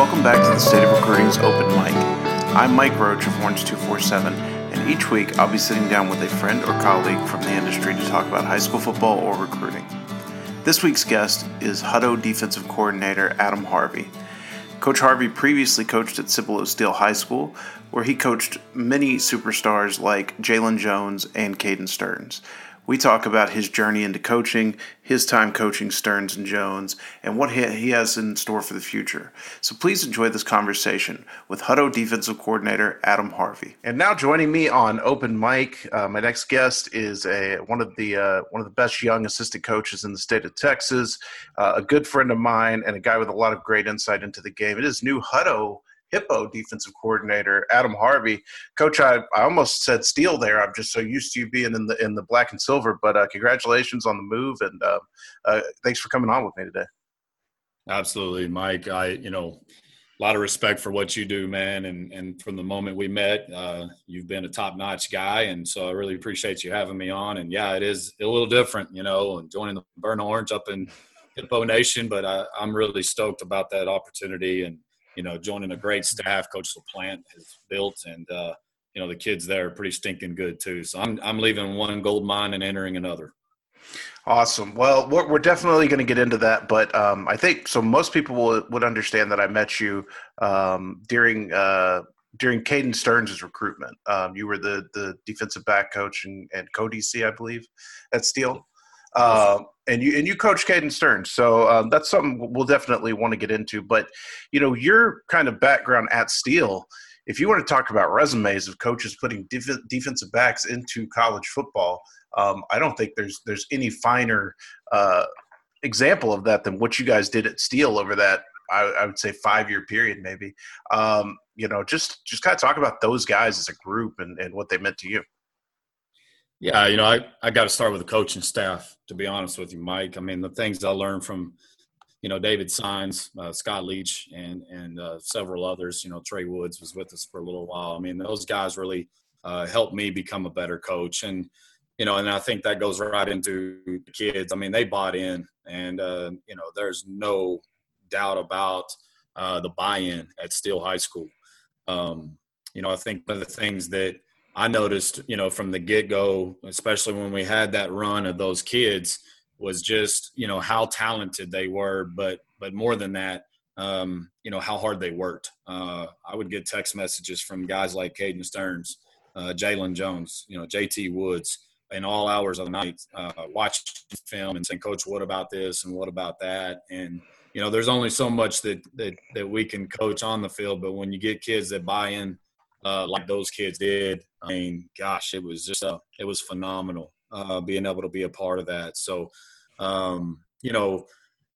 Welcome back to the State of Recruiting's Open Mike. I'm Mike Roach of Orange 247, and each week I'll be sitting down with a friend or colleague from the industry to talk about high school football or recruiting. This week's guest is Hutto defensive coordinator Adam Harvey. Coach Harvey previously coached at Cibolo Steele High School, where he coached many superstars like Jalen Jones and Caden Sterns. We talk about his journey into coaching, his time coaching Sterns and Jones, and what he has in store for the future. So please enjoy this conversation with Hutto defensive coordinator Adam Harvey. And now joining me on open mic, uh, my next guest is a one of the uh, one of the best young assistant coaches in the state of Texas, uh, a good friend of mine, and a guy with a lot of great insight into the game. It is new Hutto Hippo defensive coordinator Adam Harvey. Coach, I, I almost said Steele there. I'm just so used to you being in the in the black and silver. But uh, congratulations on the move, and uh, uh, thanks for coming on with me today. Absolutely, Mike. I you know a lot of respect for what you do, man. And and from the moment we met, uh, you've been a top notch guy, and so I really appreciate you having me on. And yeah, it is a little different, you know, and joining the Burn Orange up in Hippo Nation, but I, I'm really stoked about that opportunity and you know, joining a great staff, Coach LaPlante has built, and uh, you know the kids there are pretty stinking good too. So I'm I'm leaving one gold mine and entering another. Awesome. Well, we're, we're definitely going to get into that, but um, I think so. Most people will, would understand that I met you um, during uh, during Caden Sterns' recruitment. Um, you were the the defensive back coach and, and co-DC, I believe, at Steele. Uh, and you and you coach Caden Stern, so um, that's something we'll definitely want to get into. But you know, your kind of background at Steele, if you want to talk about resumes of coaches putting def- defensive backs into college football, um, I don't think there's there's any finer uh, example of that than what you guys did at Steele over that I, I would say five year period, maybe. Um, you know, just just kind of talk about those guys as a group and, and what they meant to you. Yeah, you know, I, I got to start with the coaching staff, to be honest with you, Mike. I mean, the things I learned from, you know, David Signs, uh, Scott Leach, and and uh, several others. You know, Trey Woods was with us for a little while. I mean, those guys really uh, helped me become a better coach, and you know, and I think that goes right into kids. I mean, they bought in, and uh, you know, there's no doubt about uh, the buy-in at Steele High School. Um, you know, I think one of the things that I noticed, you know, from the get go, especially when we had that run of those kids, was just you know how talented they were, but but more than that, um, you know how hard they worked. Uh, I would get text messages from guys like Caden Sterns, uh, Jalen Jones, you know JT Woods, in all hours of the night, uh, watching film and saying, "Coach, what about this and what about that?" And you know, there's only so much that that that we can coach on the field, but when you get kids that buy in uh, like those kids did. I mean, gosh, it was just uh, it was phenomenal uh, being able to be a part of that. So, um, you know,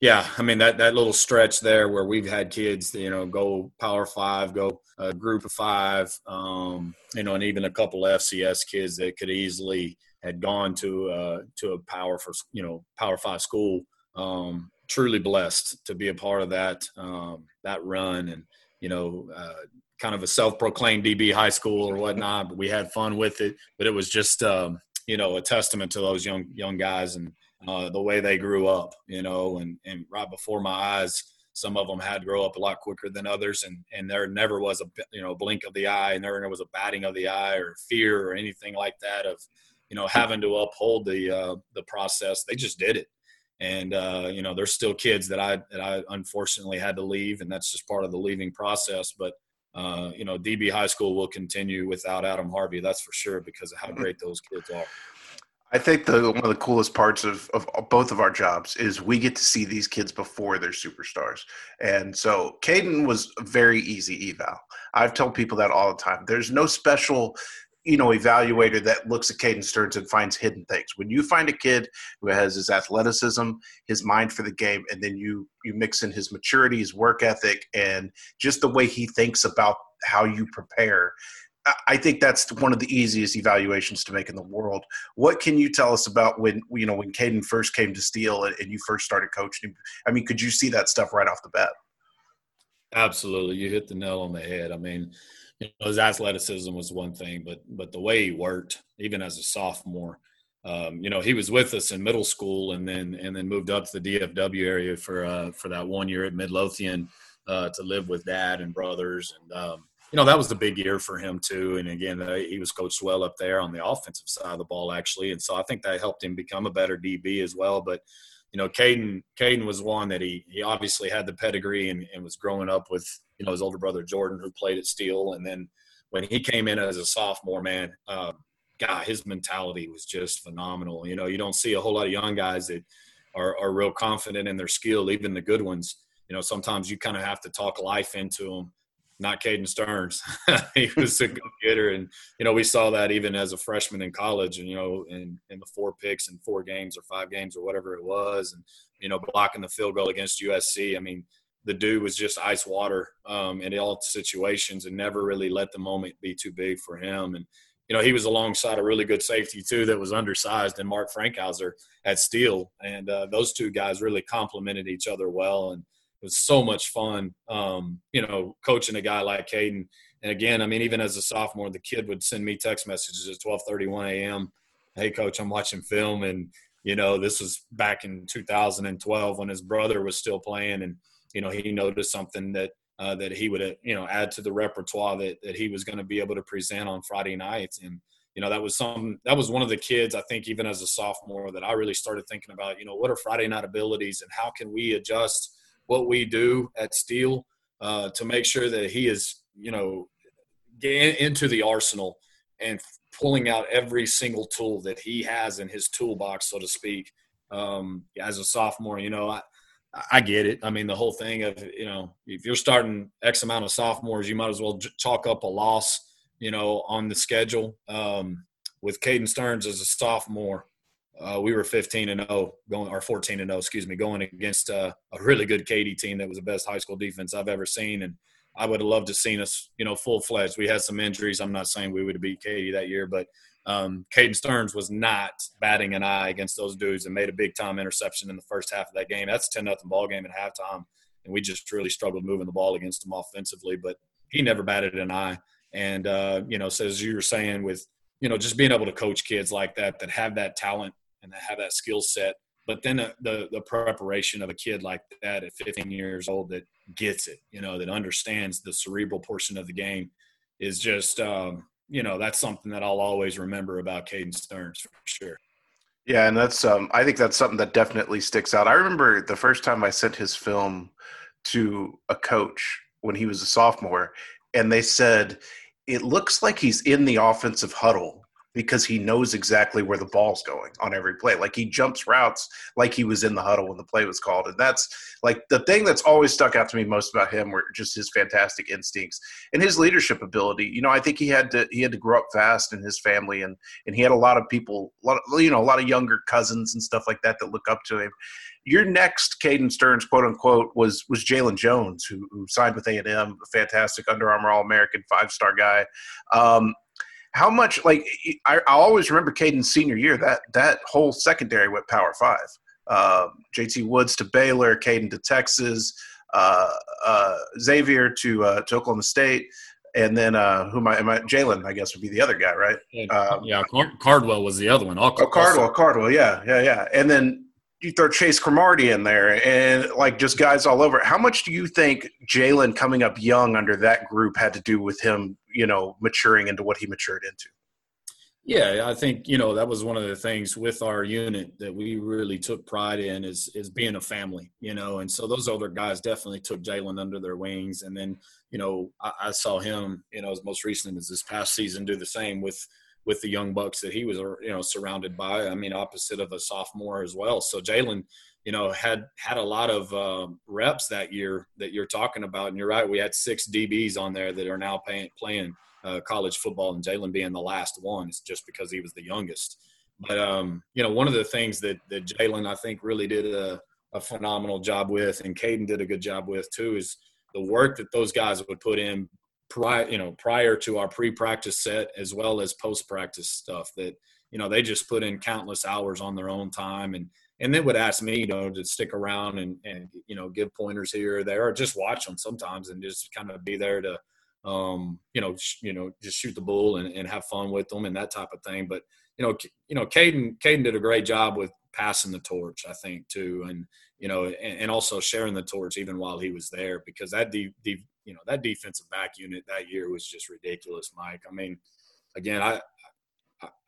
yeah, I mean that that little stretch there where we've had kids, you know, go Power Five, go a uh, Group of Five, um, you know, and even a couple FCS kids that could easily had gone to uh, to a Power for you know Power Five school. Um, truly blessed to be a part of that um, that run and you know uh, kind of a self-proclaimed DB high school or whatnot, but we had fun with it. But it was just, um, you know, a testament to those young young guys and uh, the way they grew up, you know, and and right before my eyes, some of them had to grow up a lot quicker than others, and and there never was a you know blink of the eye, and there never was a batting of the eye or fear or anything like that of you know, having to uphold the uh, the process. They just did it, and uh, you know, there's still kids that I that I unfortunately had to leave, and that's just part of the leaving process. But uh, you know, DB High School will continue without Adam Harvey. That's for sure because of how mm-hmm. great those kids are. I think the one of the coolest parts of, of both of our jobs is we get to see these kids before they're superstars. And so Caden was very easy eval. I've told people that all the time. There's no special, you know, evaluator that looks at Caden Sterns and finds hidden things. When you find a kid who has his athleticism, his mind for the game, and then you you mix in his maturity, his work ethic, and just the way he thinks about how you prepare I think that's one of the easiest evaluations to make in the world. What can you tell us about when you know when Caden first came to Steele and you first started coaching? I mean, could you see that stuff right off the bat? Absolutely, you hit the nail on the head. I mean, you know, his athleticism was one thing, but but the way he worked, even as a sophomore, um, you know, he was with us in middle school and then and then moved up to the DFW area for uh, for that one year at Midlothian uh, to live with dad and brothers and. Um, you know that was the big year for him too. And again, uh, he was coached well up there on the offensive side of the ball actually, and so I think that helped him become a better DB as well. But you know, Caden Caden was one that he he obviously had the pedigree and, and was growing up with you know his older brother Jordan who played at Steele, and then when he came in as a sophomore, man, uh, God, his mentality was just phenomenal. You know, you don't see a whole lot of young guys that are, are real confident in their skill, even the good ones. You know, sometimes you kind of have to talk life into them not Caden Sterns. he was a good getter, and you know we saw that even as a freshman in college, and you know in in the four picks and four games or five games or whatever it was, and you know blocking the field goal against USC. I mean, the dude was just ice water um, in all situations, and never really let the moment be too big for him. And you know he was alongside a really good safety too that was undersized, and Mark Frankhauser at Steele, and uh, those two guys really complemented each other well, and it was so much fun, um, you know, coaching a guy like Caden. And again, I mean, even as a sophomore, the kid would send me text messages at 12:31 a.m. Hey, coach, I'm watching film, and you know, this was back in 2012 when his brother was still playing, and you know, he noticed something that uh, that he would, uh, you know, add to the repertoire that that he was going to be able to present on Friday nights, and you know, that was some that was one of the kids I think even as a sophomore that I really started thinking about, you know, what are Friday night abilities and how can we adjust what we do at Steele uh, to make sure that he is, you know, getting into the arsenal and pulling out every single tool that he has in his toolbox, so to speak. Um, as a sophomore, you know, I, I get it. I mean, the whole thing of, you know, if you're starting X amount of sophomores, you might as well chalk up a loss, you know, on the schedule. Um, with Caden Sterns as a sophomore, uh, we were 15 and 0 going or 14 and 0 excuse me going against uh, a really good Katy team that was the best high school defense I've ever seen and I would have loved to seen us you know full fledged we had some injuries I'm not saying we would have beat Katy that year but um, Caden Sterns was not batting an eye against those dudes and made a big time interception in the first half of that game that's a 10 nothing ball game at halftime and we just really struggled moving the ball against them offensively but he never batted an eye and uh, you know so as you were saying with you know just being able to coach kids like that that have that talent and that have that skill set. But then the, the, the preparation of a kid like that at 15 years old that gets it, you know, that understands the cerebral portion of the game is just, um, you know, that's something that I'll always remember about Caden Sterns for sure. Yeah, and that's um, I think that's something that definitely sticks out. I remember the first time I sent his film to a coach when he was a sophomore, and they said it looks like he's in the offensive huddle because he knows exactly where the ball's going on every play. Like he jumps routes like he was in the huddle when the play was called. And that's like the thing that's always stuck out to me most about him were just his fantastic instincts and his leadership ability. You know, I think he had to he had to grow up fast in his family and and he had a lot of people, a lot of, you know, a lot of younger cousins and stuff like that that look up to him. Your next Caden Sterns, quote unquote, was was Jalen Jones, who, who signed with A and M, a fantastic Under Armour All American, five star guy. Um, how much like I, I always remember Caden's senior year that that whole secondary went Power Five. Uh, JT Woods to Baylor, Caden to Texas, uh, uh, Xavier to uh, to Oklahoma State, and then uh, who am I? Am I Jalen? I guess would be the other guy, right? Yeah, um, yeah Cardwell was the other one. oh, Cardwell, Cardwell, yeah, yeah, yeah. And then you throw Chase Cromartie in there and like just guys all over. How much do you think Jalen coming up young under that group had to do with him, you know, maturing into what he matured into? Yeah, I think you know that was one of the things with our unit that we really took pride in is is being a family, you know, and so those older guys definitely took Jalen under their wings, and then you know I, I, saw him, you know, as most recent as this past season do the same with with the young bucks that he was you know surrounded by. I mean, opposite of a sophomore as well. So Jalen, you know, had had a lot of uh, reps that year that you're talking about, and you're right, we had six DBs on there that are now playing uh, college football, and Jalen being the last one is just because he was the youngest. But um, you know, one of the things that that Jalen I think really did a, a phenomenal job with, and Caden did a good job with too, is the work that those guys would put in prior, you know, prior to our pre-practice set as well as post-practice stuff. That you know they just put in countless hours on their own time and and they would ask me, you know, to stick around and, and you know give pointers here or there, or just watch them sometimes and just kind of be there to um, you know, sh- you know, just shoot the bull and, and have fun with them and that type of thing. But you know, you know, Caden Caden did a great job with passing the torch, I think, too, and you know, and, and also sharing the torch even while he was there because that de-, de- you know that defensive back unit that year was just ridiculous, Mike. I mean, again, I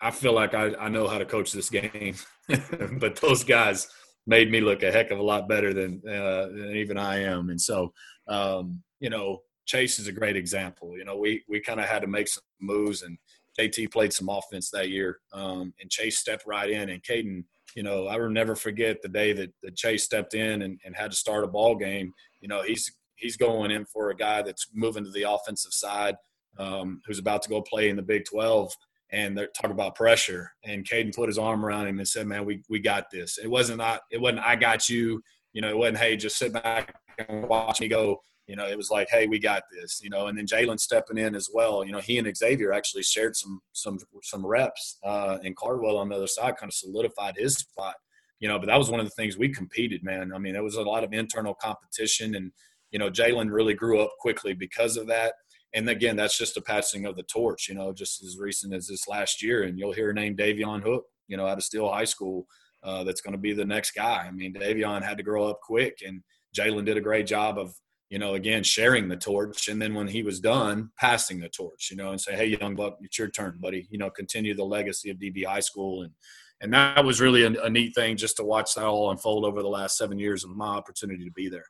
I feel like I, I know how to coach this game, but those guys made me look a heck of a lot better than, uh, than even I am, and so um, you know Chase is a great example. You know, we we kind of had to make some moves, and JT played some offense that year, um, and Chase stepped right in. And Caden, you know, I will never forget the day that, that Chase stepped in and, and had to start a ball game. You know, he's he's going in for a guy that's moving to the offensive side, um, who's about to go play in the Big Twelve. And they're talking about pressure. And Caden put his arm around him and said, "Man, we we got this. It wasn't not. It wasn't. I got you. You know, it wasn't. Hey, just sit back and watch me go you know, it was like, hey, we got this, you know, and then Jalen stepping in as well. You know, he and Xavier actually shared some some some reps, uh, and Cardwell on the other side kind of solidified his spot. You know, but that was one of the things we competed, man. I mean, there was a lot of internal competition, and you know, Jalen really grew up quickly because of that. And again, that's just a passing of the torch. You know, just as recent as this last year, and you'll hear a name Davion Hook, you know, out of Steele High School, uh, that's going to be the next guy. I mean, Davion had to grow up quick, and Jalen did a great job of you know, again, sharing the torch. And then when he was done, passing the torch, you know, and say, hey, young buck, it's your turn, buddy. You know, continue the legacy of DB High School. And, and that was really a, a neat thing just to watch that all unfold over the last seven years of my opportunity to be there.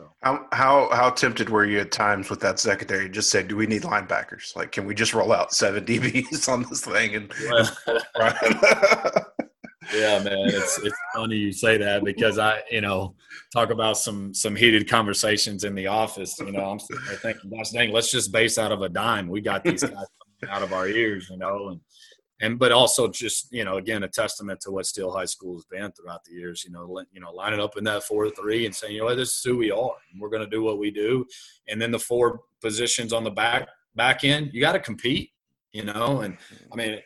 So how how how tempted were you at times with that secondary? Just said, do we need linebackers? Like, can we just roll out seven DBs on this thing? And yeah, man, it's it's funny you say that because I, you know, talk about some some heated conversations in the office. You know, I'm thinking, gosh dang, let's just base out of a dime. We got these guys out of our ears, you know, and and but also just you know, again, a testament to what Steele High School has been throughout the years. You know, you know, lining up in that four three and saying, you know, this is who we are. And we're going to do what we do, and then the four positions on the back back end, you got to compete. You know, and I mean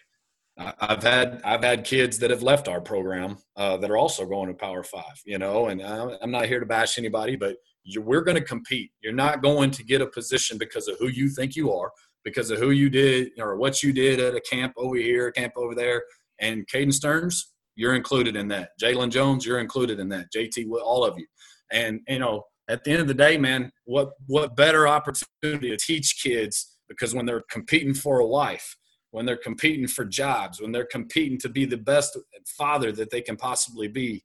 I've had I've had kids that have left our program uh, that are also going to Power Five, you know. And I'm not here to bash anybody, but we're going to compete. You're not going to get a position because of who you think you are, because of who you did or what you did at a camp over here, camp over there. And Caden Sterns, you're included in that. Jalen Jones, you're included in that. JT, all of you. And you know, at the end of the day, man, what what better opportunity to teach kids because when they're competing for a life when they're competing for jobs, when they're competing to be the best father that they can possibly be,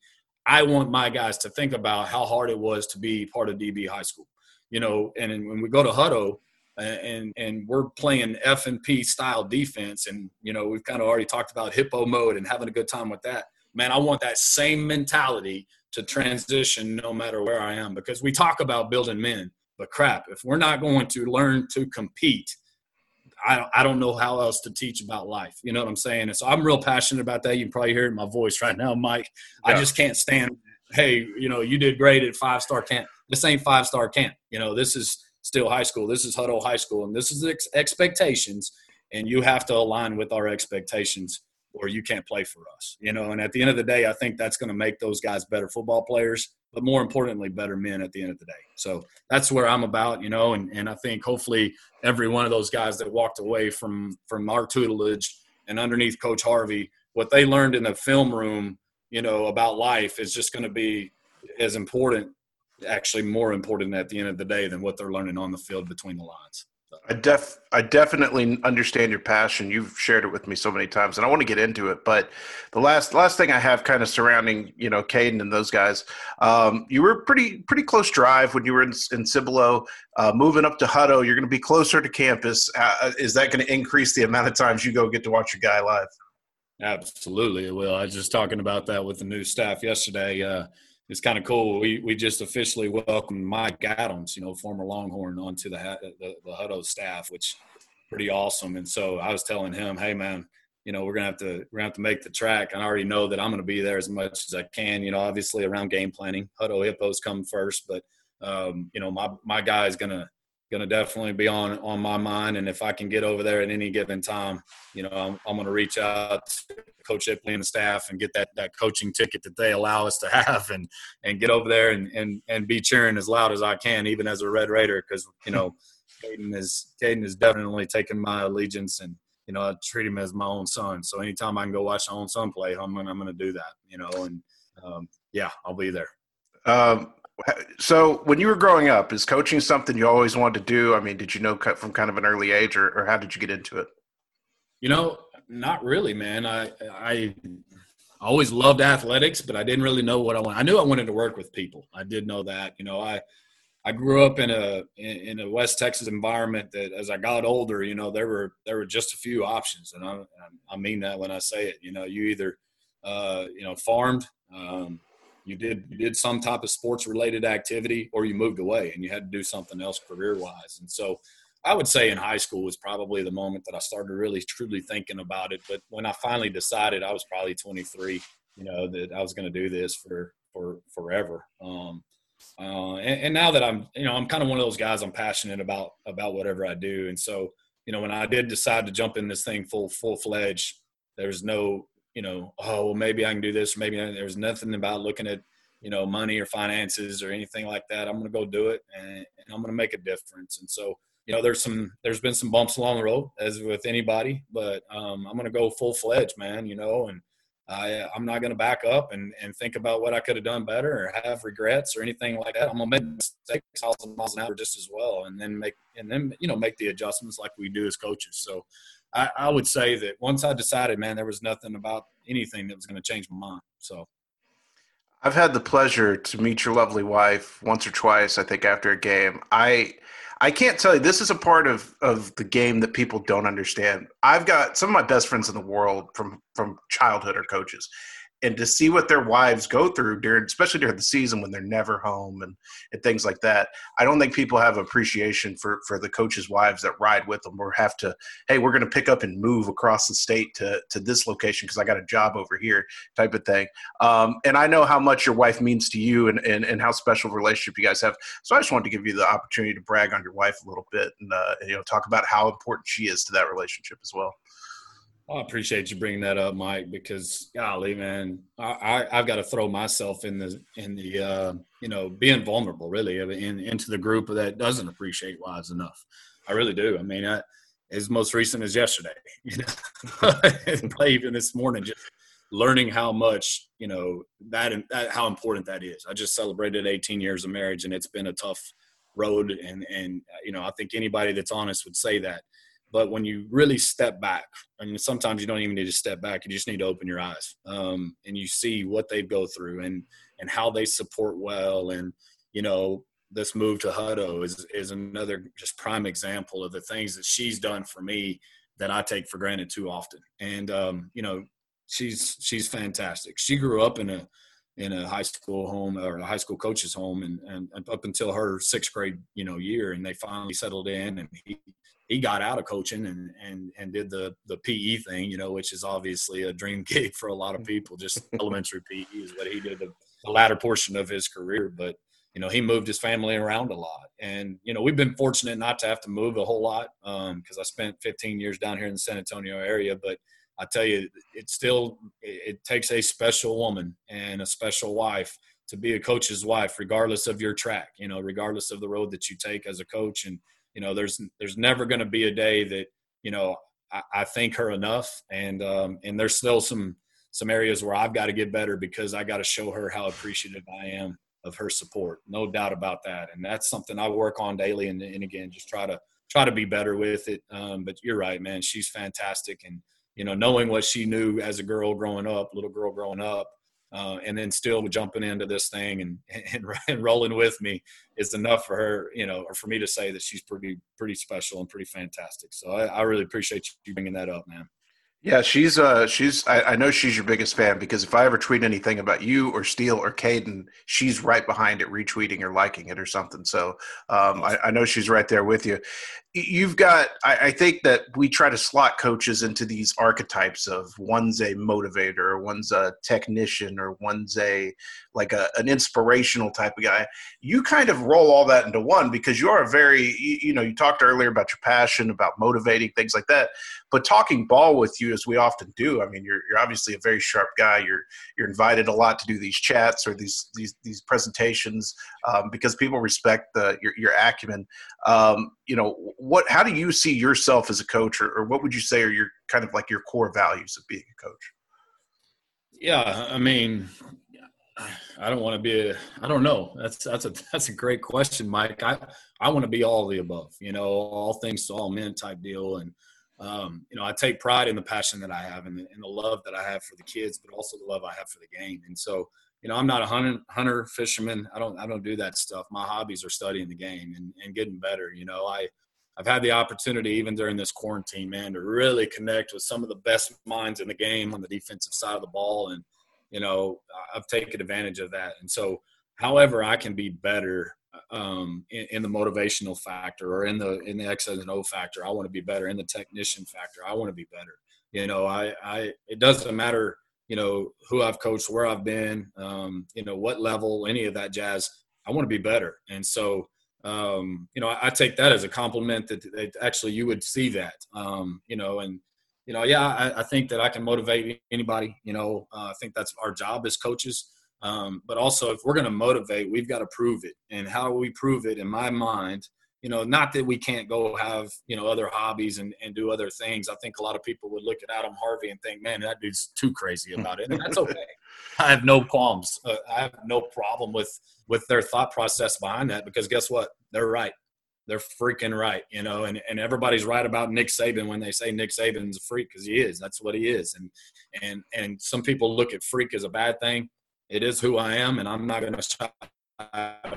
I want my guys to think about how hard it was to be part of DB high school. You know, and when we go to Hutto and and we're playing F and P style defense, and you know we've kind of already talked about hippo mode and having a good time with that. Man, I want that same mentality to transition no matter where I am because we talk about building men, but crap, if we're not going to learn to compete – I, I don't know how else to teach about life. You know what I'm saying? And so I'm real passionate about that. You can probably hear it in my voice right now, Mike. Yeah. I just can't stand, hey, you know, you did great at five star camp. This ain't five star camp. You know, this is Steele high school. This is Hutto High School. And this is ex- expectations. And you have to align with our expectations or you can't play for us. You know, and at the end of the day, I think that's going to make those guys better football players but more importantly, better men at the end of the day. So that's where I'm about, you know, and, and I think hopefully every one of those guys that walked away from from our tutelage and underneath Coach Harvey, what they learned in the film room, you know, about life is just going to be as important, actually more important at the end of the day than what they're learning on the field between the lines. I def I definitely understand your passion. You've shared it with me so many times, and I want to get into it. But the last last thing I have kind of surrounding you know Caden and those guys, um, you were pretty pretty close drive when you were in, in Cibolo, uh, moving up to Hutto. You're going to be closer to campus. Uh, uh is that going to increase the amount of times you go get to watch your guy live? Absolutely, it will. I was just talking about that with the new staff yesterday. Uh, it's kind of cool. We we just officially welcomed Mike Adams, you know, former Longhorn, onto the the, the Hutto staff, which pretty awesome. And so I was telling him, hey man, you know, we're gonna have to we're gonna have to make the track. And I already know that I'm gonna be there as much as I can. You know, obviously around game planning, Hutto Hippos come first, but um, you know, my my guy is gonna going to definitely be on on my mind. And if I can get over there at any given time, you know, I'm, I'm going to reach out to Coach Shipley and the staff and get that that coaching ticket that they allow us to have, and and get over there and and and be cheering as loud as I can, even as a Red Raider, because you know, Caden is Caden is definitely taking my allegiance and. You know, I treat him as my own son. So anytime I can go watch my own son play, I'm gonna, I'm going to do that. You know, and um, yeah, I'll be there. Um, so, when you were growing up, is coaching something you always wanted to do? I mean, did you know from kind of an early age, or, or how did you get into it? You know, not really, man. I I always loved athletics, but I didn't really know what I wanted. I knew I wanted to work with people. I did know that. You know, I I grew up in a in a West Texas environment that, as I got older, you know, there were there were just a few options, and I I mean that when I say it. You know, you either uh, you know farmed. Um, you did you did some type of sports related activity or you moved away and you had to do something else career wise. And so i would say in high school was probably the moment that i started really truly thinking about it. But when i finally decided i was probably 23 you know that i was going to do this for for forever. Um, uh, and, and now that i'm you know i'm kind of one of those guys i'm passionate about about whatever i do. And so you know when i did decide to jump in this thing full full fledged there's no you know, oh, well, maybe I can do this. Maybe there's nothing about looking at, you know, money or finances or anything like that. I'm going to go do it and, and I'm going to make a difference. And so, you know, there's some, there's been some bumps along the road as with anybody, but um, I'm going to go full fledged, man, you know, and I, I'm not going to back up and, and think about what I could have done better or have regrets or anything like that. I'm going to make mistakes thousand miles an hour just as well. And then make, and then, you know, make the adjustments like we do as coaches. So, I, I would say that once I decided, man, there was nothing about anything that was going to change my mind. So. I've had the pleasure to meet your lovely wife once or twice, I think, after a game. I I can't tell you this is a part of, of the game that people don't understand. I've got some of my best friends in the world from from childhood are coaches and to see what their wives go through during especially during the season when they're never home and, and things like that i don't think people have appreciation for for the coaches wives that ride with them or have to hey we're going to pick up and move across the state to to this location because i got a job over here type of thing. Um, and i know how much your wife means to you and, and and how special relationship you guys have. So i just wanted to give you the opportunity to brag on your wife a little bit and uh, you know talk about how important she is to that relationship as well I appreciate you bringing that up, Mike, because golly, man, I, I have got to throw myself in the in the uh, you know being vulnerable, really, in, into the group that doesn't appreciate wives enough. I really do. I mean, I, as most recent as yesterday, you know, probably even this morning, just learning how much you know that, and that how important that is. I just celebrated 18 years of marriage, and it's been a tough road, and and you know I think anybody that's honest would say that but when you really step back, I mean, sometimes you don't even need to step back. You just need to open your eyes um, and you see what they go through and and how they support well. And you know, this move to Hutto is is another just prime example of the things that she's done for me that I take for granted too often. And um, you know, she's she's fantastic. She grew up in a in a high school home or a high school coach's home and, and up until her sixth grade you know year and they finally settled in and he he got out of coaching and and and did the the PE thing, you know, which is obviously a dream gig for a lot of people. Just elementary PE is what he did the, the latter portion of his career, but you know he moved his family around a lot, and you know we've been fortunate not to have to move a whole lot because um, I spent 15 years down here in the San Antonio area, but. I tell you, it still it takes a special woman and a special wife to be a coach's wife, regardless of your track. You know, regardless of the road that you take as a coach, and you know, there's there's never going to be a day that you know I, I thank her enough, and um, and there's still some some areas where I've got to get better because I got to show her how appreciative I am of her support. No doubt about that, and that's something I work on daily. And, and again, just try to try to be better with it. Um, but you're right, man. She's fantastic, and you know, knowing what she knew as a girl growing up, little girl growing up, uh, and then still jumping into this thing and, and, and rolling with me is enough for her, you know, or for me to say that she's pretty pretty special and pretty fantastic. So I, I really appreciate you bringing that up, man. Yeah, she's uh she's I, I, know she's your biggest fan because if I ever tweet anything about you or Steele or Caden, she's right behind it, retweeting or liking it or something. So um, I, I, know she's right there with you you've got I, I, think that we try to slot coaches into these archetypes of one's a motivator one's a technician or one's a like a, an inspirational type of guy. You kind of roll all that into one because you're a very you, you know you talked earlier about your passion about motivating things like that. But talking ball with you as we often do i mean you're, you're obviously a very sharp guy. You're you're invited a lot to do these chats or these these these presentations um, because people respect the your, your acumen um, you know what how do you see yourself as a coach or, or what would you say are your kind of like your core values of being a coach? Yeah i mean i don't want to be a i don't know. That's that's a that's a great question mike. I i want to be all the above you know all things to all men type deal. And um, you know i take pride in the passion that i have and the, and the love that i have for the kids but also the love i have for the game. And so you know, I'm not a hunter, hunter, fisherman. I don't, I don't do that stuff. My hobbies are studying the game and, and getting better. You know, I, I've had the opportunity even during this quarantine, man, to really connect with some of the best minds in the game on the defensive side of the ball, and you know, I've taken advantage of that. And so, however, I can be better um, in, in, the motivational factor or in the in the X and O factor, I want to be better. In the technician factor, I want to be better. You know, I, I it doesn't matter you know who I've coached, where I've been, um, you know what level, any of that jazz. I want to be better, and so um, you know I, I, take that as a compliment that, that actually you would see that, um, you know, and you know yeah I, I, think that I can motivate anybody. You know uh, I think that's our job as coaches. Um, but also, if we're going to motivate, we've got to prove it. And how we prove it, in my mind, you know, not that we can't go have, you know, other hobbies and, and do other things. I think a lot of people would look at Adam Harvey and think, man, that dude's too crazy about it. And that's okay. I have no qualms. Uh, I have no problem with, with their thought process behind that because guess what? They're right. They're freaking right, you know, and, and everybody's right about Nick Saban when they say Nick Saban's a freak because he is. That's what he is. And, and, and some people look at freak as a bad thing. It is who I am, and I'm not going to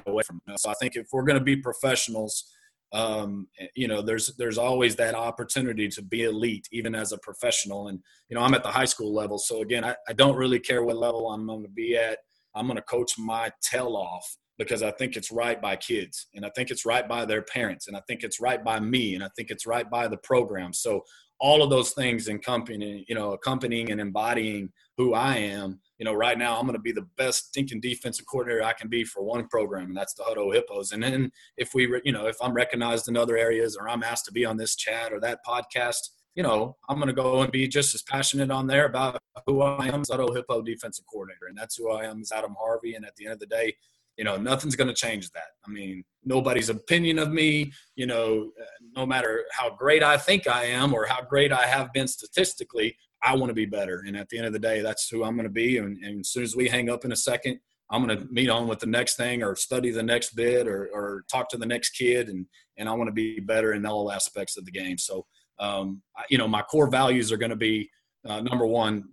away from it. So I think if we're going to be professionals, um, you know, there's there's always that opportunity to be elite, even as a professional. And you know, I'm at the high school level, so again, I, I don't really care what level I'm going to be at. I'm going to coach my tail off because I think it's right by kids, and I think it's right by their parents, and I think it's right by me, and I think it's right by the program. So all of those things accompanying, you know, accompanying and embodying who I am you know, right now I'm going to be the best stinking defensive coordinator I can be for one program, and that's the Hutto Hippos. And then if we, you know, if I'm recognized in other areas or I'm asked to be on this chat or that podcast, you know, I'm going to go and be just as passionate on there about who I am as Hutto Hippo defensive coordinator, and that's who I am as Adam Harvey. And at the end of the day, you know, nothing's going to change that. I mean, nobody's opinion of me, you know, uh, no matter how great I think I am or how great I have been statistically, I want to be better. And at the end of the day, that's who I'm going to be. And, and as soon as we hang up in a second, I'm going to meet on with the next thing or study the next bit or, or talk to the next kid. And, and I want to be better in all aspects of the game. So, um, you know, my core values are going to be uh, number one,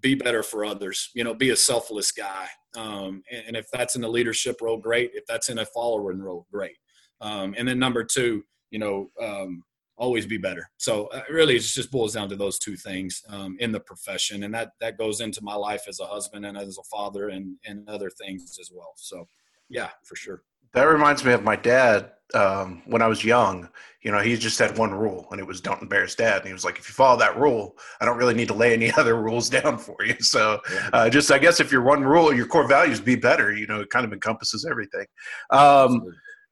be better for others, you know, be a selfless guy. Um, and, and, if that's in a leadership role, great. If that's in a following role, great. Um, and then number two, you know, um, always be better. So uh, really, it just boils down to those two things um, in the profession, and that that goes into my life as a husband and as a father, and and other things as well. So, yeah, for sure. That reminds me of my dad. Um, when I was young, you know, he just had one rule, and it was don't embarrass dad. And he was like, if you follow that rule, I don't really need to lay any other rules down for you. So, uh, just I guess if your one rule, your core values, be better. You know, it kind of encompasses everything. Um,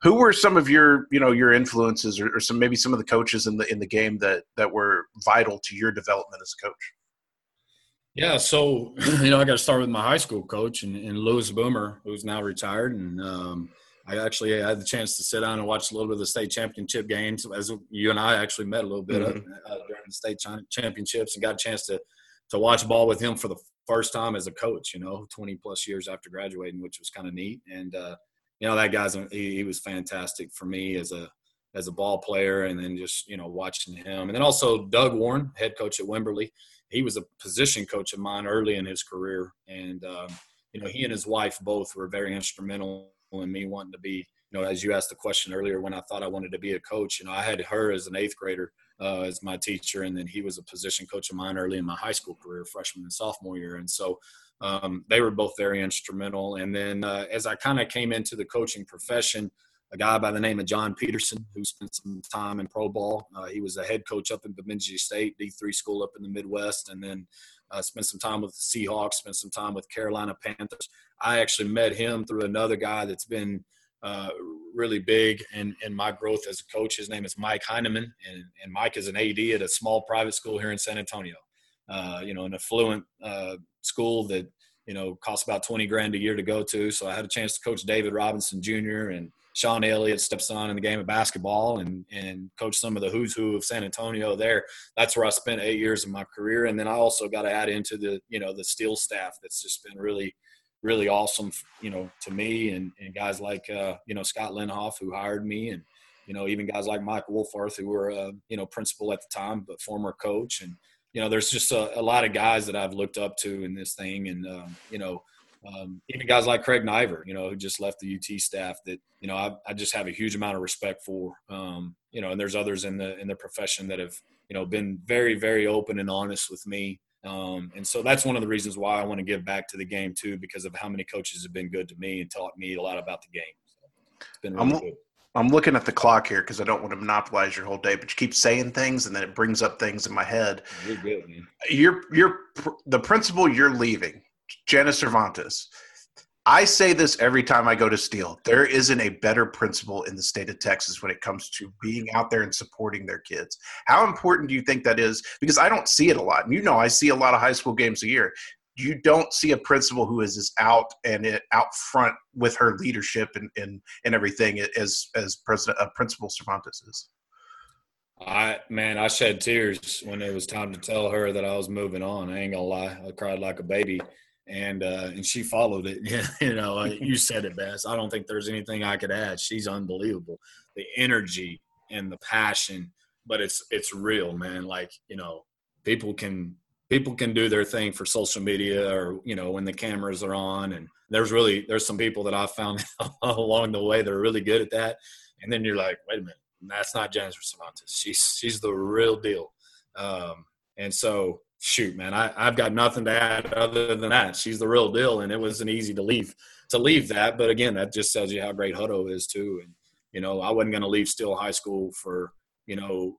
who were some of your you know your influences or, or, some maybe some of the coaches in the in the game that that were vital to your development as a coach? Yeah so you know i got to start with my high school coach and, and lewis boomer who's now retired. And um, i actually had the chance to sit down and watch a little bit of the state championship games as you and i actually met a little bit mm-hmm. uh, during the state championships and got a chance to to watch ball with him for the first time as a coach you know 20 plus years after graduating which was kind of neat. And uh, you know that guy's he, he, was fantastic for me as a as a ball player, and then just you know watching him, and then also Doug Warren, head coach at Wimberley. He was a position coach of mine early in his career, and um, you know he and his wife both were very instrumental in me wanting to be. You know, as you asked the question earlier, when I thought I wanted to be a coach, you know, I had her as an eighth grader uh, as my teacher, and then he was a position coach of mine early in my high school career, freshman and sophomore year, and so um, they were both very instrumental. And then uh, as I kind of came into the coaching profession, a guy by the name of John Peterson, who spent some time in pro ball. Uh, he was a head coach up in Bemidji State, D3 school up in the Midwest, and then uh, spent some time with the Seahawks, spent some time with Carolina Panthers. I actually met him through another guy that's been uh, really big in, in my growth as a coach. His name is Mike Heineman, and, and Mike is an AD at a small private school here in San Antonio. Uh, you know, an affluent uh, school that you know costs about 20 grand a year to go to. So I had a chance to coach David Robinson Jr. and Sean Elliott's stepson in the game of basketball and and coach some of the who's who of San Antonio there. That's where I spent eight years of my career. And then I also got to add into the, you know, the Steele staff that's just been really, really awesome, you know, to me and, and guys like, uh, you know, Scott Linhoff who hired me and, you know, even guys like Mike Wolfarth who were, uh, you know, principal at the time, but former coach. And, you know, there's just a, a lot of guys that I've looked up to in this thing. And, um, you know, um, even guys like Craig Naivar, you know, who just left the UT staff that, you know, I, I just have a huge amount of respect for, um, you know, and there's others in the, in the profession that have, you know, been very, very open and honest with me. Um, and so that's one of the reasons why I want to give back to the game too, because of how many coaches have been good to me and taught me a lot about the game. So it's been really I'm, good. I'm looking at the clock here because I don't want to monopolize your whole day, but you keep saying things and then it brings up things in my head. You're good, man. You're, you're the principal you're leaving Janice Cervantes. I say this every time I go to Steele. There isn't a better principal in the state of Texas when it comes to being out there and supporting their kids. How important do you think that is? Because I don't see it a lot. And you know, I see a lot of high school games a year. You don't see a principal who is as out and it, out front with her leadership and, and, and everything as as president uh, principal Cervantes is. I man, I shed tears when it was time to tell her that I was moving on. I ain't gonna lie, I cried like a baby and uh, and she followed it. you know, you said it best. I don't think there's anything I could add. She's unbelievable. The energy and the passion, but it's it's real, man. Like you know, people can people can do their thing for social media or you know when the cameras are on and there's really there's some people that i found along the way that are really good at that and then you're like wait a minute that's not jennifer cervantes she's she's the real deal um, and so shoot, man, I, I've got nothing to add other than that. She's the real deal, and it wasn't easy to leave to leave that. But again, that just tells you how great Hutto is too. And you know, I wasn't going to leave still High School for you know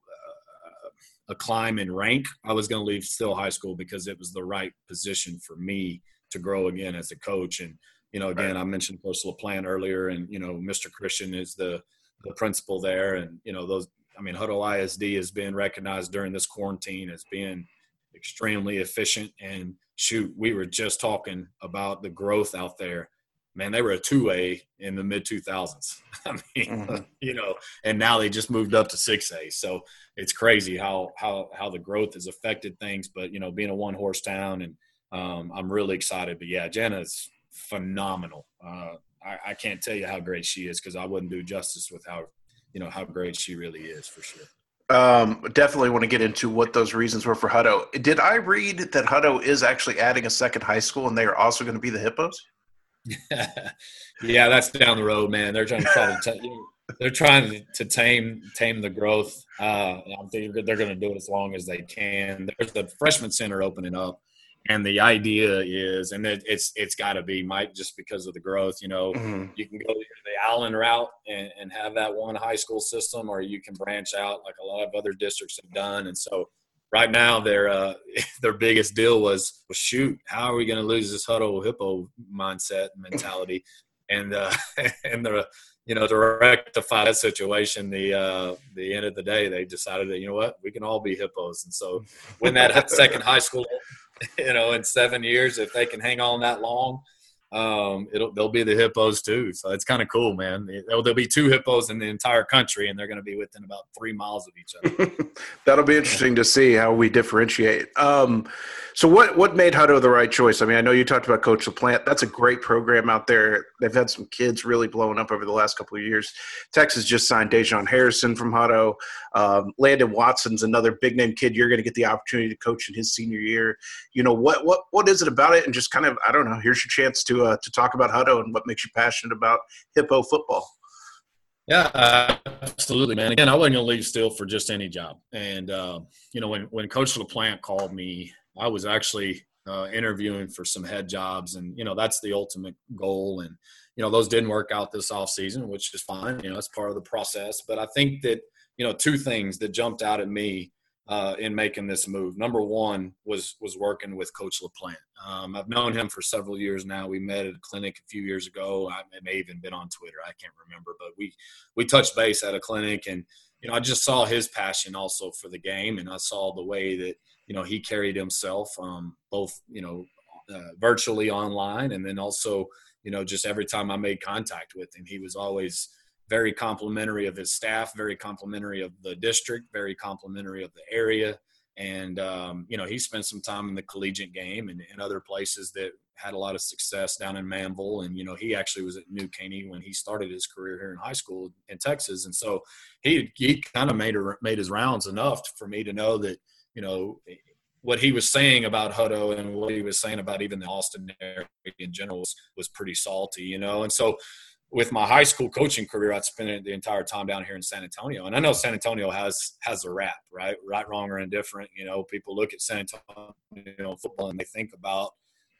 a climb in rank. I was going to leave Steele High School because it was the right position for me to grow again as a coach. And you know, again, right. I mentioned Coach LaPlante earlier, and you know, Mr. Christian is the the principal there, and you know those. I mean, Hutto ISD has been recognized during this quarantine as being extremely efficient. And shoot, we were just talking about the growth out there. Man, they were a two A in the mid 2000s. I mean, mm-hmm. you know, and now they just moved up to six A. So it's crazy how how how the growth has affected things. But you know, being a one horse town, and um, I'm really excited. But yeah, Jenna's phenomenal. Uh, I, I can't tell you how great she is because I wouldn't do justice with how you know how great she really is for sure. Um, definitely want to get into what those reasons were for Hutto. Did I read that Hutto is actually adding a second high school and they are also going to be the Hippos? yeah, that's down the road, man. They're trying to try to t- they're trying to tame tame the growth. Uh, I think they're going to do it as long as they can. There's the freshman center opening up and the idea is, and it, it's it's got to be Mike, just because of the growth. You know, mm-hmm. you can go the Allen route and, and have that one high school system, or you can branch out like a lot of other districts have done. And so, right now, their uh, their biggest deal was, well, shoot, how are we going to lose this Hutto hippo mindset mentality? and uh, and the you know to rectify that situation, the uh, the end of the day, they decided that you know what, we can all be hippos. And so, when that second high school you know, in seven years, if they can hang on that long, um, it'll they'll be the hippos too. So it's kind of cool, man. there'll be two hippos in the entire country, and they're going to be within about three miles of each other. That'll be interesting to see how we differentiate. Um, so what what made Hutto the right choice? I mean, I know you talked about Coach LaPlante. That's a great program out there. They've had some kids really blowing up over the last couple of years. Texas just signed Dejon Harrison from Hutto. Um, Landon Watson's another big name kid. You're going to get the opportunity to coach in his senior year. You know what what what is it about it? And just kind of I don't know. Here's your chance to uh, to talk about Hutto and what makes you passionate about hippo football. Yeah, absolutely, man. Again, I wasn't going to leave Steele for just any job. And uh, you know, when when Coach LaPlante called me I was actually uh, interviewing for some head jobs, and you know that's the ultimate goal. And you know those didn't work out this off season, which is fine. You know it's part of the process. But I think that you know two things that jumped out at me uh, in making this move. Number one was was working with Coach LaPlante. Um, I've known him for several years now. We met at a clinic a few years ago. I may even been on Twitter. I can't remember, but we we touched base at a clinic, and you know I just saw his passion also for the game, and I saw the way that you know he carried himself um, both you know uh, virtually online and then also you know just every time I made contact with him he was always very complimentary of his staff very complimentary of the district very complimentary of the area. And um, you know he spent some time in the collegiate game and, and other places that had a lot of success down in Manvel, and you know he actually was at New Caney when he started his career here in high school in Texas, and so he he kind of made a, made his rounds enough for me to know that you know, what he was saying about Hutto and what he was saying about even the Austin area in general was, was pretty salty, you know. And so with my high school coaching career, I'd spent the entire time down here in San Antonio. And I know San Antonio has has a rap, right? Right, wrong, or indifferent. You know, people look at San Antonio football and they think about,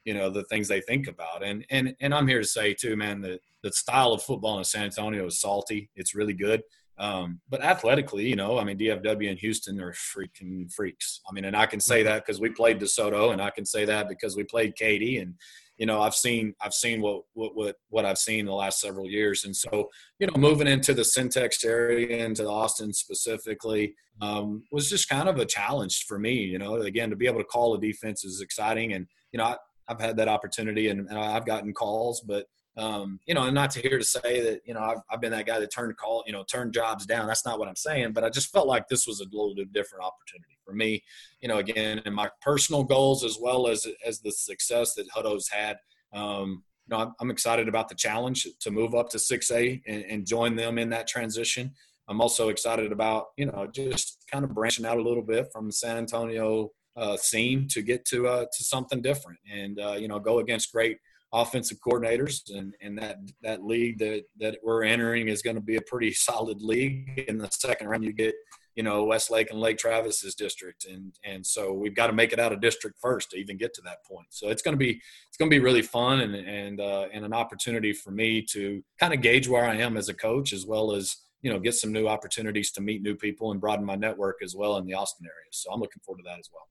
you know, the things they think about. And and and I'm here to say too, man, that the style of football in San Antonio is salty. It's really good. Um, but athletically, you know, I mean, DFW and Houston are freaking freaks. I mean, and I can say mm-hmm. that because we played DeSoto, and I can say that because we played Katy, and you know, I've seen I've seen what what what what I've seen the last several years, and so you know, moving into the Centex area, into Austin specifically, um, was just kind of a challenge for me. You know, again, to be able to call a defense is exciting, and you know, I, I've had that opportunity, and, and I've gotten calls, but um, you know, and not to hear to say that, you know, I've, I've been that guy that turned call, you know, turned jobs down. That's not what I'm saying, but I just felt like this was a little bit different opportunity for me, you know, again, and my personal goals as well as, as the success that Hutto's had. Um, you know, I'm, I'm, excited about the challenge to move up to 6A and, and join them in that transition. I'm also excited about, you know, just kind of branching out a little bit from the San Antonio uh, scene to get to, uh, to something different and, uh, you know, go against great – offensive coordinators and, and that that league that, that we're entering is going to be a pretty solid league in the second round. You get you know westlake and lake travis's district and and so we've got to make it out of district first to even get to that point. So it's going to be it's going to be really fun and and uh, and an opportunity for me to kind of gauge where i am as a coach as well as you know get some new opportunities to meet new people and broaden my network as well in the austin area. So i'm looking forward to that as well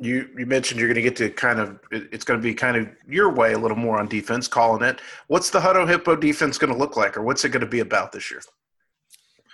you you mentioned you're going to get to kind of it's going to be kind of your way a little more on defense, calling it. What's the Hutto Hippo defense going to look like, or what's it going to be about this year?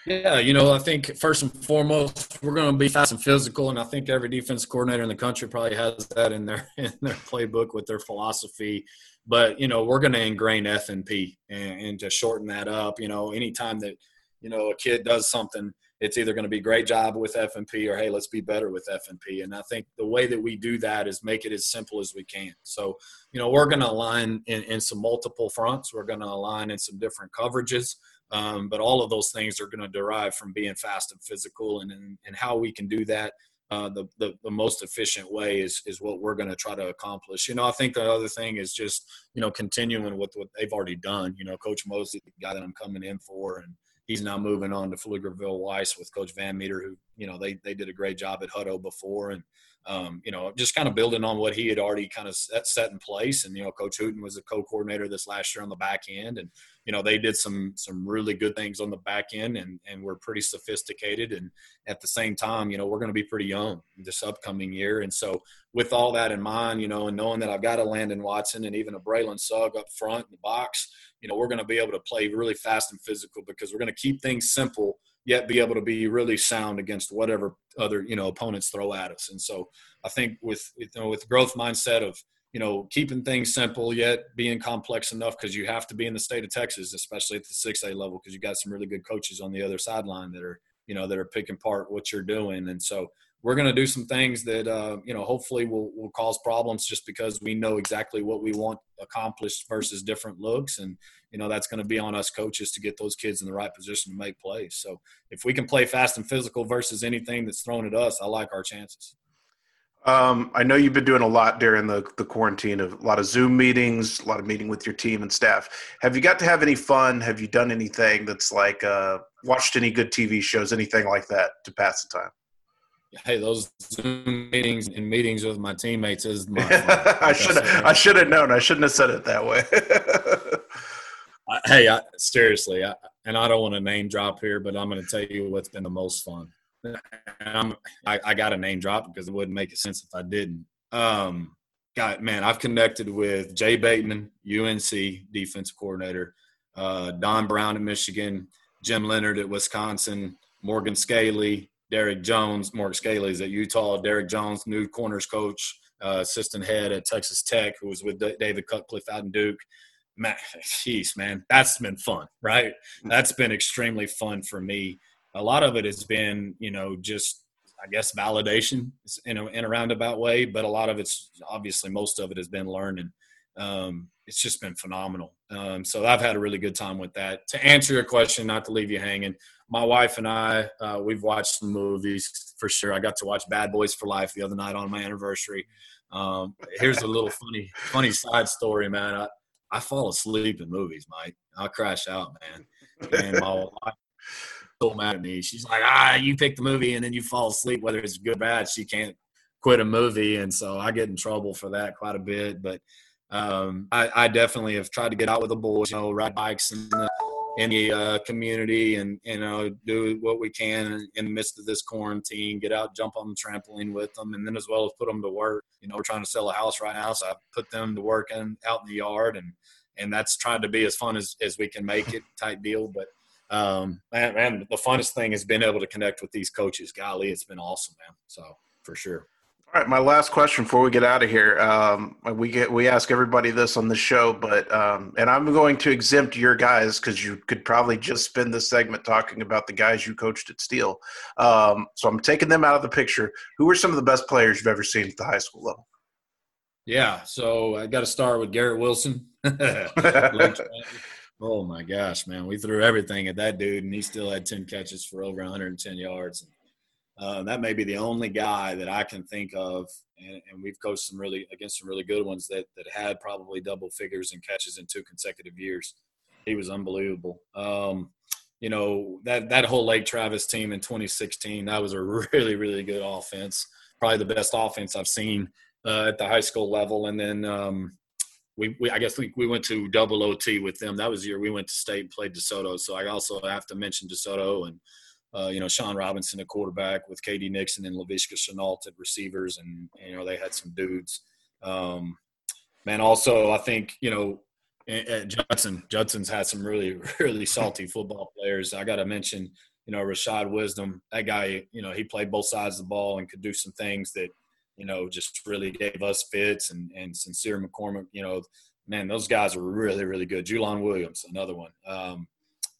Yeah, you know, I think first and foremost, we're going to be fast and physical, and I think every defense coordinator in the country probably has that in their in their playbook with their philosophy. But you know, we're going to ingrain F and P, and to shorten that up, you know, anytime that you know a kid does something it's either going to be great job with F&P or hey, let's be better with F&P. And I think the way that we do that is make it as simple as we can. So, you know, we're going to align in, in some multiple fronts. We're going to align in some different coverages. Um, but all of those things are going to derive from being fast and physical and, and, and how we can do that. Uh, the, the, the most efficient way is is what we're going to try to accomplish. You know, I think the other thing is just you know continuing with what they've already done. You know, Coach Mosley, the guy that I'm coming in for, and he's now moving on to Pflugerville Weiss with Coach Van Meter, who you know they they did a great job at Hutto before, and um, you know just kind of building on what he had already kind of set, set in place. And you know, Coach Hooten was a co-coordinator this last year on the back end, and you know they did some some really good things on the back end, and and we're pretty sophisticated. And at the same time, you know, we're going to be pretty young this upcoming year, and so with all that in mind, you know, and knowing that I've got a Landon Watson and even a Braylon Sugg up front in the box you know, we're going to be able to play really fast and physical because we're going to keep things simple yet be able to be really sound against whatever other you know opponents throw at us. And so I think with you know with growth mindset of you know, keeping things simple yet being complex enough because you have to be in the state of Texas, especially at the 6A level, because you got some really good coaches on the other sideline that are, you know, that are picking part what you're doing. And so we're going to do some things that, uh, you know, hopefully will, will cause problems just because we know exactly what we want accomplished versus different looks. And, you know, that's going to be on us coaches to get those kids in the right position to make plays. So if we can play fast and physical versus anything that's thrown at us, I like our chances. Um, I know you've been doing a lot during the, the quarantine of a lot of Zoom meetings, a lot of meeting with your team and staff. Have you got to have any fun? Have you done anything that's like uh, watched any good TV shows, anything like that to pass the time? Hey, those Zoom meetings and meetings with my teammates is my. I should I should have known. I shouldn't have said it that way. hey, I, seriously, I, and I don't want to name drop here, but I'm going to tell you what's been the most fun I, I got a name drop because it wouldn't make sense if I didn't. Um, God, man, I've connected with Jay Bateman, UNC defensive coordinator, uh, Don Brown at Michigan, Jim Leonhard at Wisconsin, Morgan Scalley, Derek Jones. Morgan Scalley is at Utah. Derek Jones, new corners coach, uh, assistant head at Texas Tech, who was with D- David Cutcliffe out in Duke. Man, jeez, man, that's been fun, right? That's been extremely fun for me a lot of it has been, you know, just I guess validation in a, in a roundabout way, but a lot of it's obviously most of it has been learning. Um, it's just been phenomenal. Um, so I've had a really good time with that. To answer your question, not to leave you hanging, my wife and I, uh, we've watched some movies for sure. I got to watch Bad Boys for Life the other night on my anniversary. Um, here's a little funny, funny side story, man. I, I fall asleep in movies, Mike. I crash out, man. And my wife, so mad at me. She's like, ah, you pick the movie and then you fall asleep, whether it's good or bad. She can't quit a movie. And so I get in trouble for that quite a bit. But um, I, I, definitely have tried to get out with the boys, you know, ride bikes in the, in the uh, community and, you know, do what we can in the midst of this quarantine, get out, jump on the trampoline with them, and then as well as put them to work. You know, we're trying to sell a house right now. So I put them to work in, out in the yard and, and that's trying to be as fun as, as we can make it type deal. But um, man, man, the funnest thing has been able to connect with these coaches. Golly, it's been awesome, man. So for sure. All right, my last question before we get out of here. Um, we get we ask everybody this on the show, but um, and I'm going to exempt your guys because you could probably just spend this segment talking about the guys you coached at Steele. Um, so I'm taking them out of the picture. Who are some of the best players you've ever seen at the high school level? Yeah, so I got to start with Garrett Wilson. Oh my gosh, man, we threw everything at that dude, and he still had ten catches for over 110 yards. Uh, that may be the only guy that I can think of, and, and, we've coached some really against some really good ones that that had probably double figures and catches in two consecutive years. He was unbelievable. Um, you know that that whole Lake Travis team in 2016 that was a really really good offense, probably the best offense I've seen uh, at the high school level. And then um, we, we I guess we, we went to double OT with them. That was the year we went to state and played DeSoto. So I also have to mention DeSoto and uh, you know Shawn Robinson at quarterback with KD Nixon and Laviska Shenault at receivers, and you know they had some dudes. Um, man, also I think you know at Judson Judson's had some really really salty football players. I got to mention you know Rashad Wisdom. That guy, you know, he played both sides of the ball and could do some things that you know, just really gave us fits and, and Sincere McCormick, you know, man, those guys are really, really good. Julon Williams, another one. Um,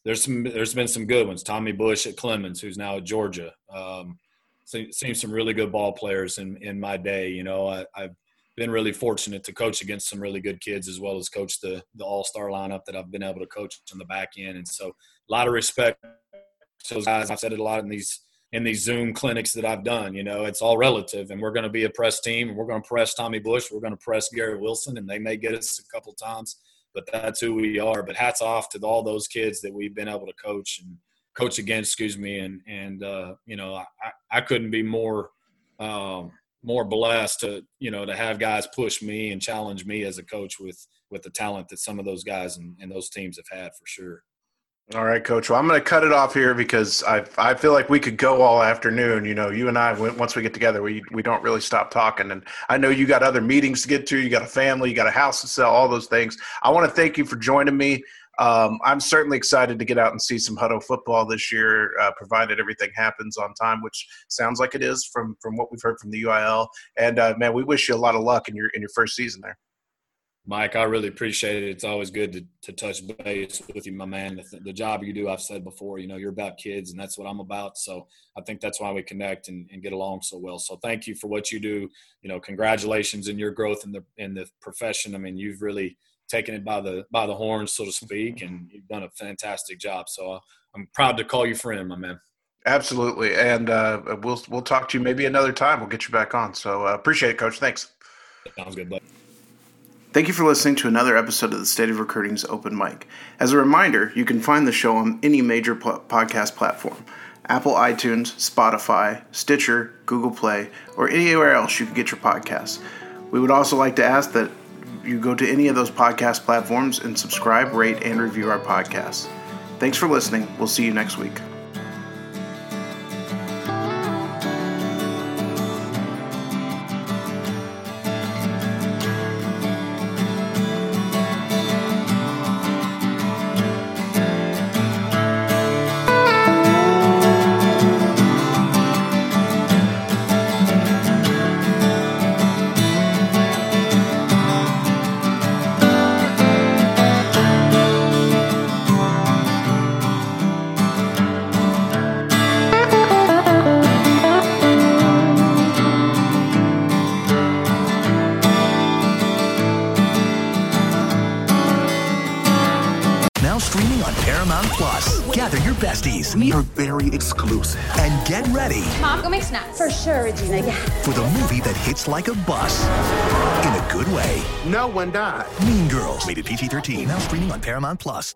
there's some, there's been some good ones. Tommy Bush at Clemens, who's now at Georgia. Um, seen some really good ball players in, in my day. You know, I, have been really fortunate to coach against some really good kids as well as coach the, the all-star lineup that I've been able to coach on the back end. And so a lot of respect to those guys. I've said it a lot in these, in these Zoom clinics that I've done. You know, it's all relative, and we're going to be a press team, and we're going to press Tommy Bush, we're going to press Gary Wilson, and they may get us a couple times, but that's who we are. But hats off to all those kids that we've been able to coach and coach against, excuse me, and and uh, you know, I, I couldn't be more. Um, more blessed to you know to have guys push me and challenge me as a coach with with the talent that some of those guys and, and those teams have had for sure. All right, Coach. Well, I'm going to cut it off here because I I feel like we could go all afternoon. You know, you and I, once we get together, we we don't really stop talking. And I know you got other meetings to get to. You got a family. You got a house to sell. All those things. I want to thank you for joining me. Um, I'm certainly excited to get out and see some Hutto football this year, uh, provided everything happens on time, which sounds like it is from from what we've heard from the UIL. And uh, man, we wish you a lot of luck in your in your first season there. Mike, I really appreciate it. It's always good to, to touch base with you, my man. The, the, job you do, I've said before, you know, you're about kids, and that's what I'm about. So I think that's why we connect and, and, get along so well. So thank you for what you do. You know, congratulations in your growth in the in the profession. I mean, you've really taken it by the by the horns, so to speak, and you've done a fantastic job. So I'm proud to call you friend, my man. Absolutely, and uh, we'll we'll talk to you maybe another time. We'll get you back on. So uh, appreciate it, Coach. Thanks. Sounds good, buddy. Thank you for listening to another episode of the State of Recruiting's Open Mike. As a reminder, you can find the show on any major po- podcast platform Apple iTunes, Spotify, Stitcher, Google Play, or anywhere else you can get your podcasts. We would also like to ask that you go to any of those podcast platforms and subscribe, rate, and review our podcasts. Thanks for listening. We'll see you next week. Exclusive. And get ready. Mom, go make snacks. For sure, Regina, yeah. For the movie that hits like a bus. In a good way. No one died. Mean Girls. Rated PG 13. Now streaming on Paramount Plus.